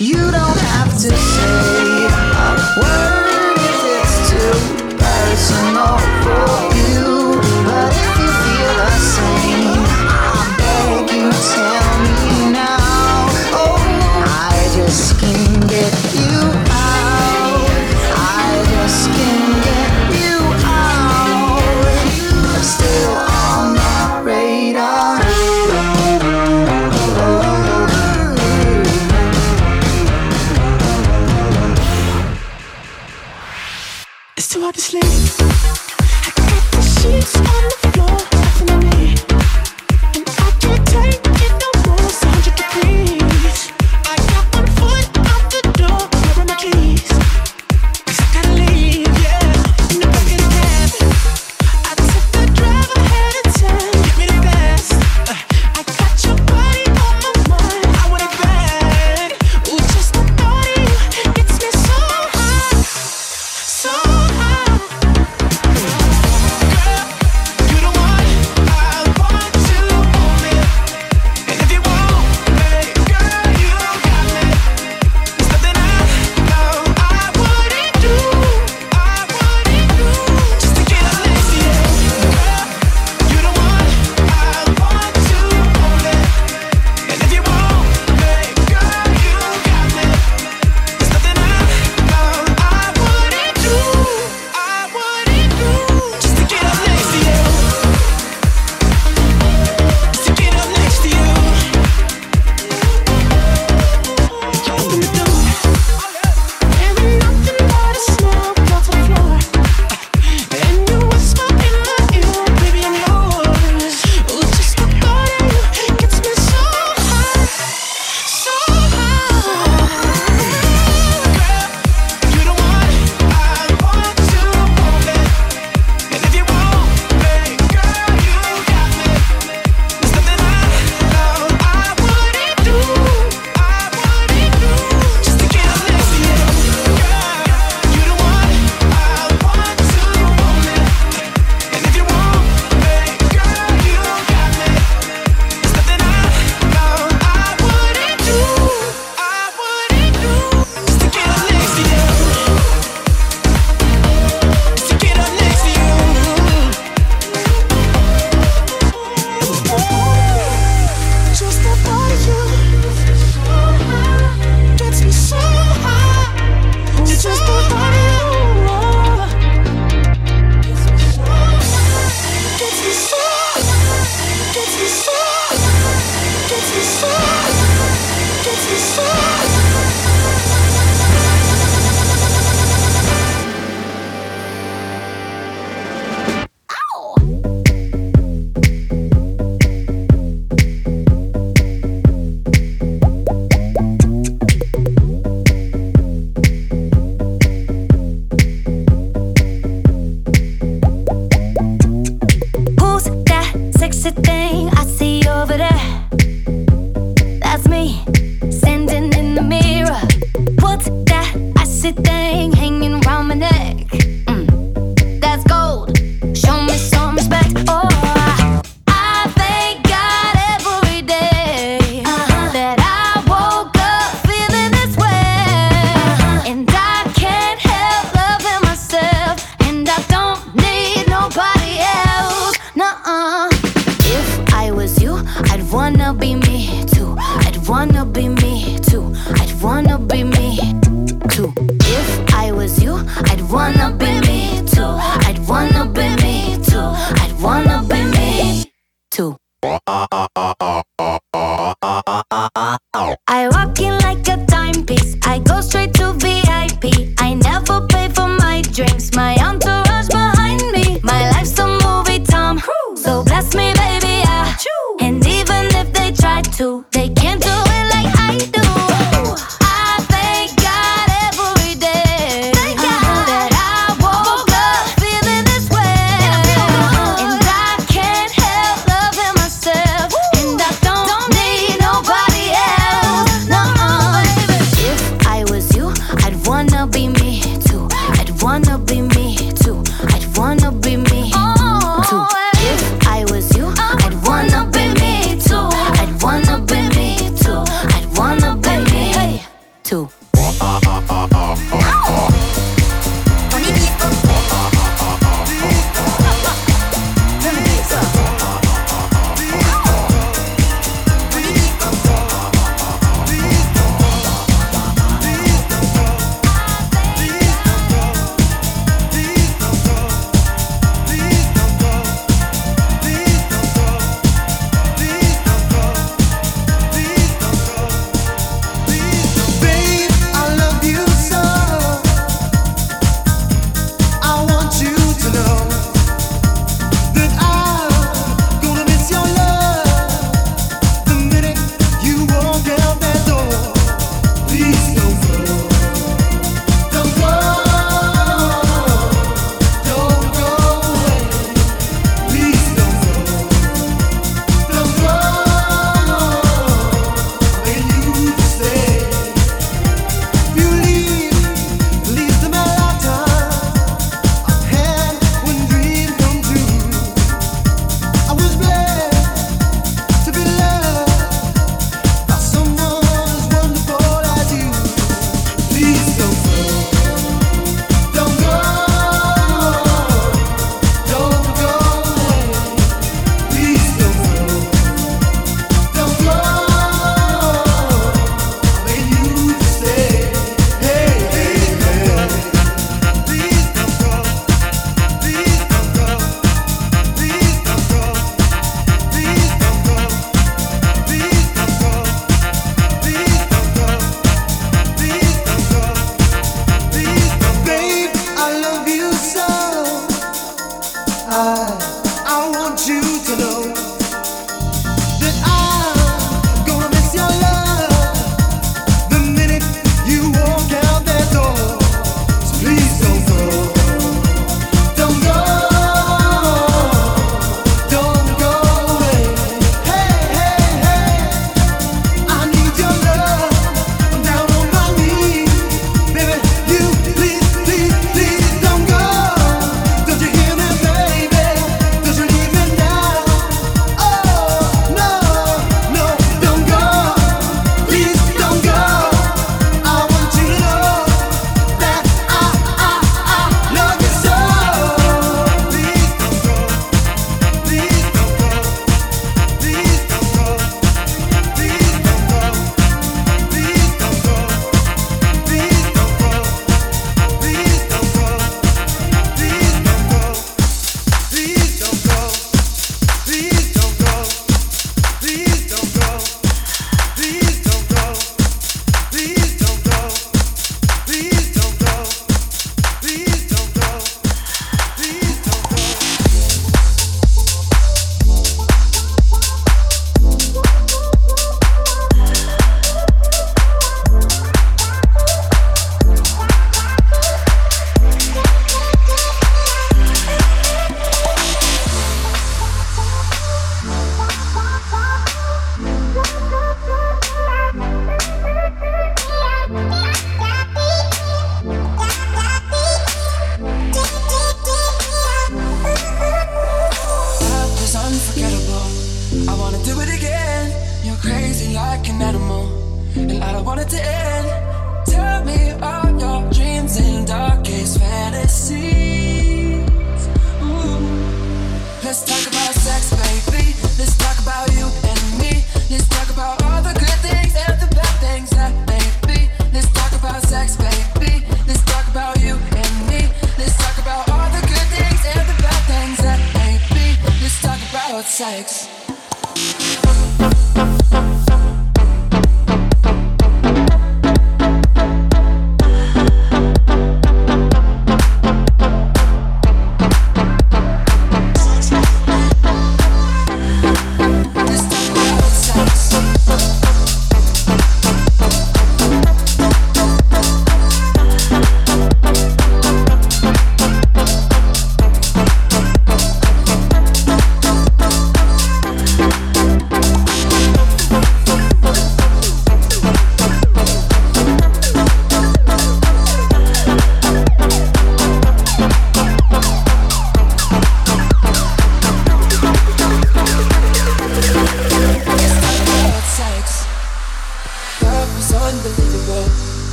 You don't have to.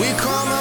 We come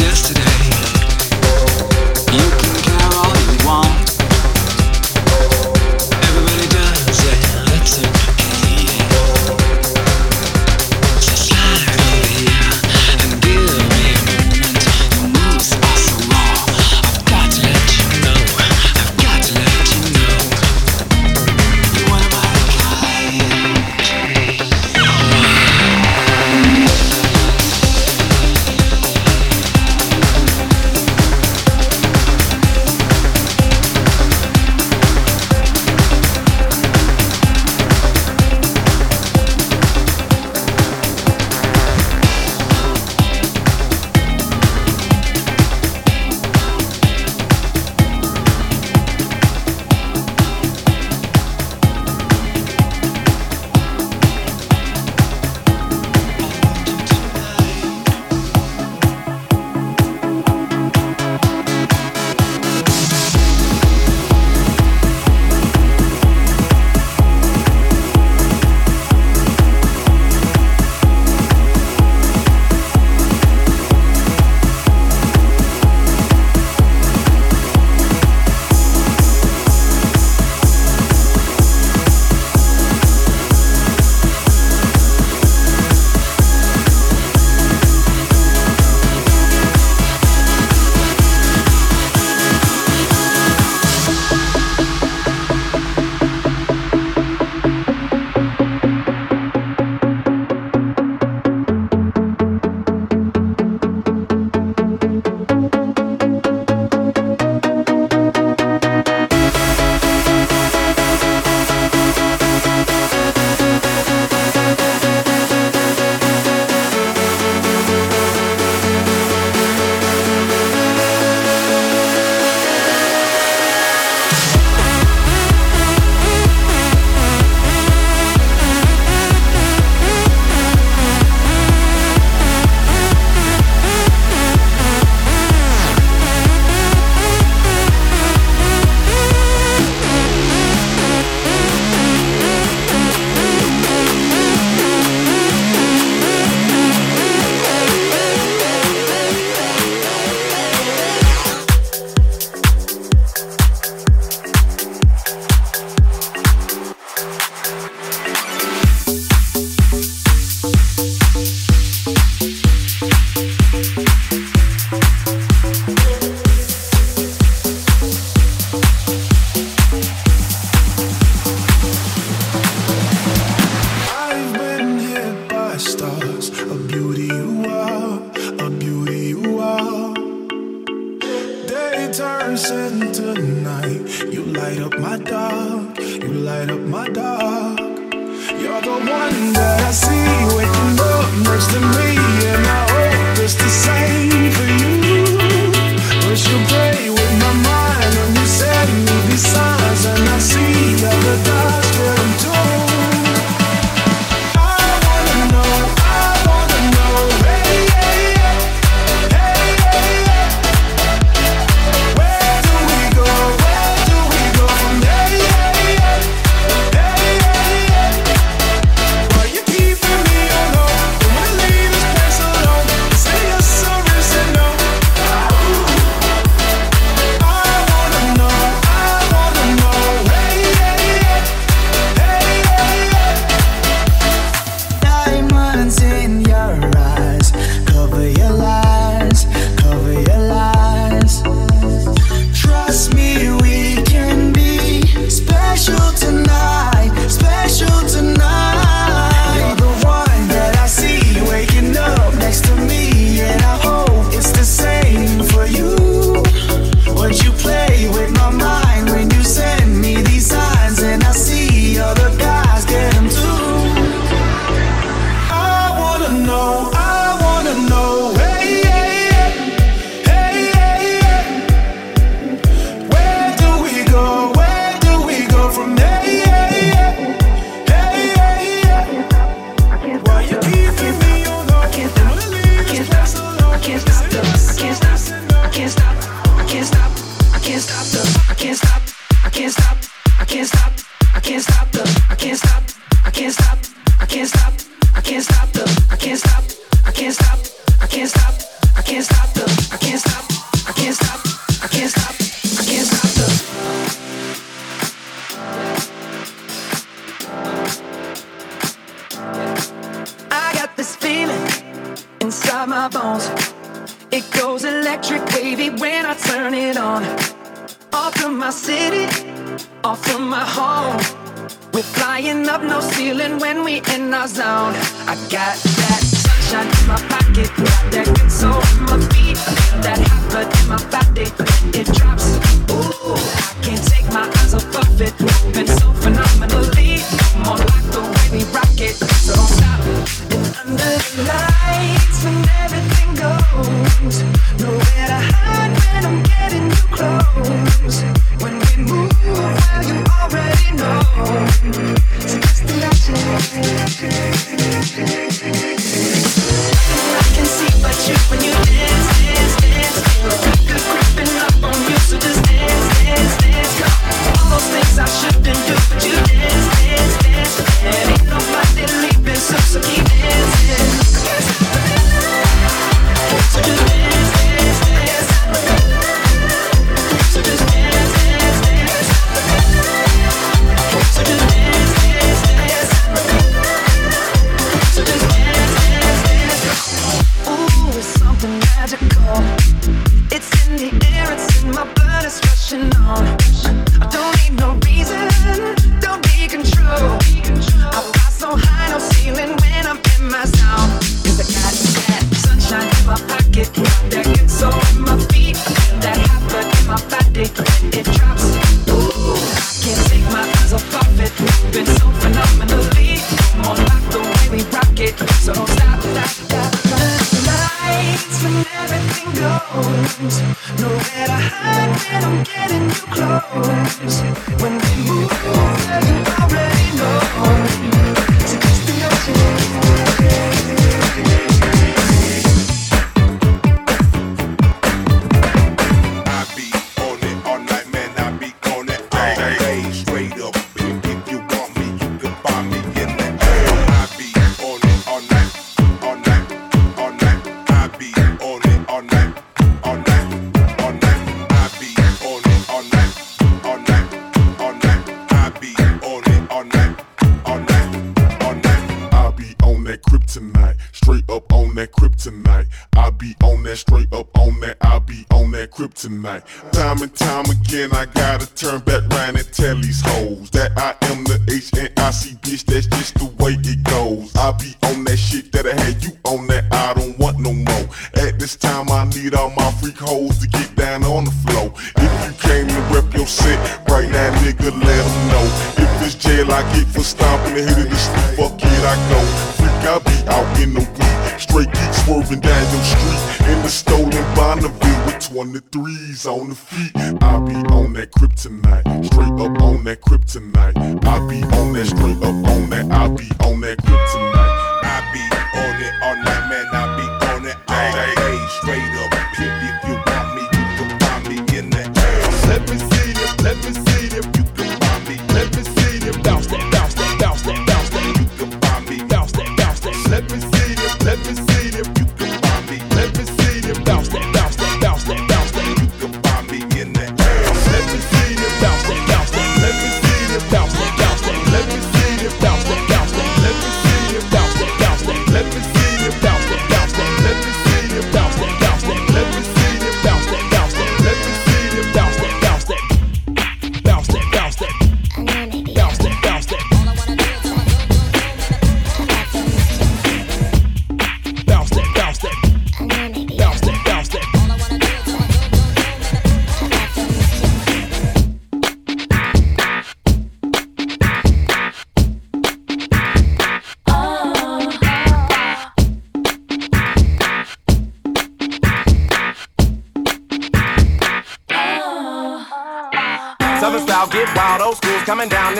Yesterday, you can care all you want. Off from my city, off from my home. We're flying up no ceiling when we in our zone. I got that sunshine in my pocket, got that good soul in my feet, that hot blood in my body. It drops, ooh, I can't take my eyes off of it. Been so phenomenally, I'm on like the way we rock it. So don't stop. And under the lights when everything goes, no time, I need all my freak hoes to get down on the floor. If you came to rep your set right now, nigga, let them know. If it's jail, I get for stomping the hit of the street. Fuck it, I go. Freak, I be out in the week. Straight geek swerving down your street in the stolen Bonneville with 23s on the feet. I be on that kryptonite, straight up on that kryptonite. I be on that straight up on that. I be on that kryptonite.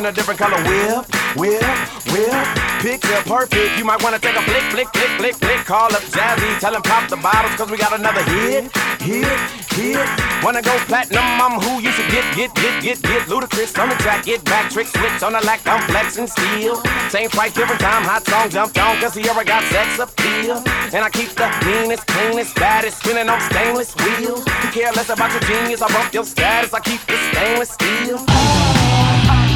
In a different color. Whip, whip, whip. Picture perfect. You might wanna take a flick, flick, flick, flick, flick. Call up Jazzy, tell him pop the bottles, cause we got another hit, hit, hit. Wanna go platinum, I'm who you should get, get, get, get, get. Ludacris on the track, get back, trick, switch on the lack, I'm flexing steel. Same price, different time, hot song jumped on, cause he ever got sex appeal. And I keep the meanest, cleanest, baddest, spinning on stainless wheels. You care less about your genius, I bump your status, I keep the stainless steel.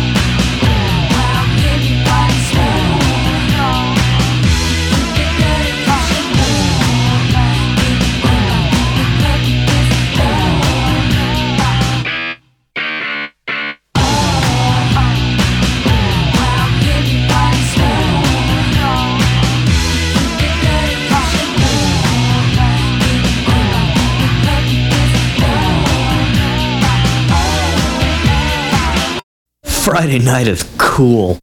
Friday night is cool.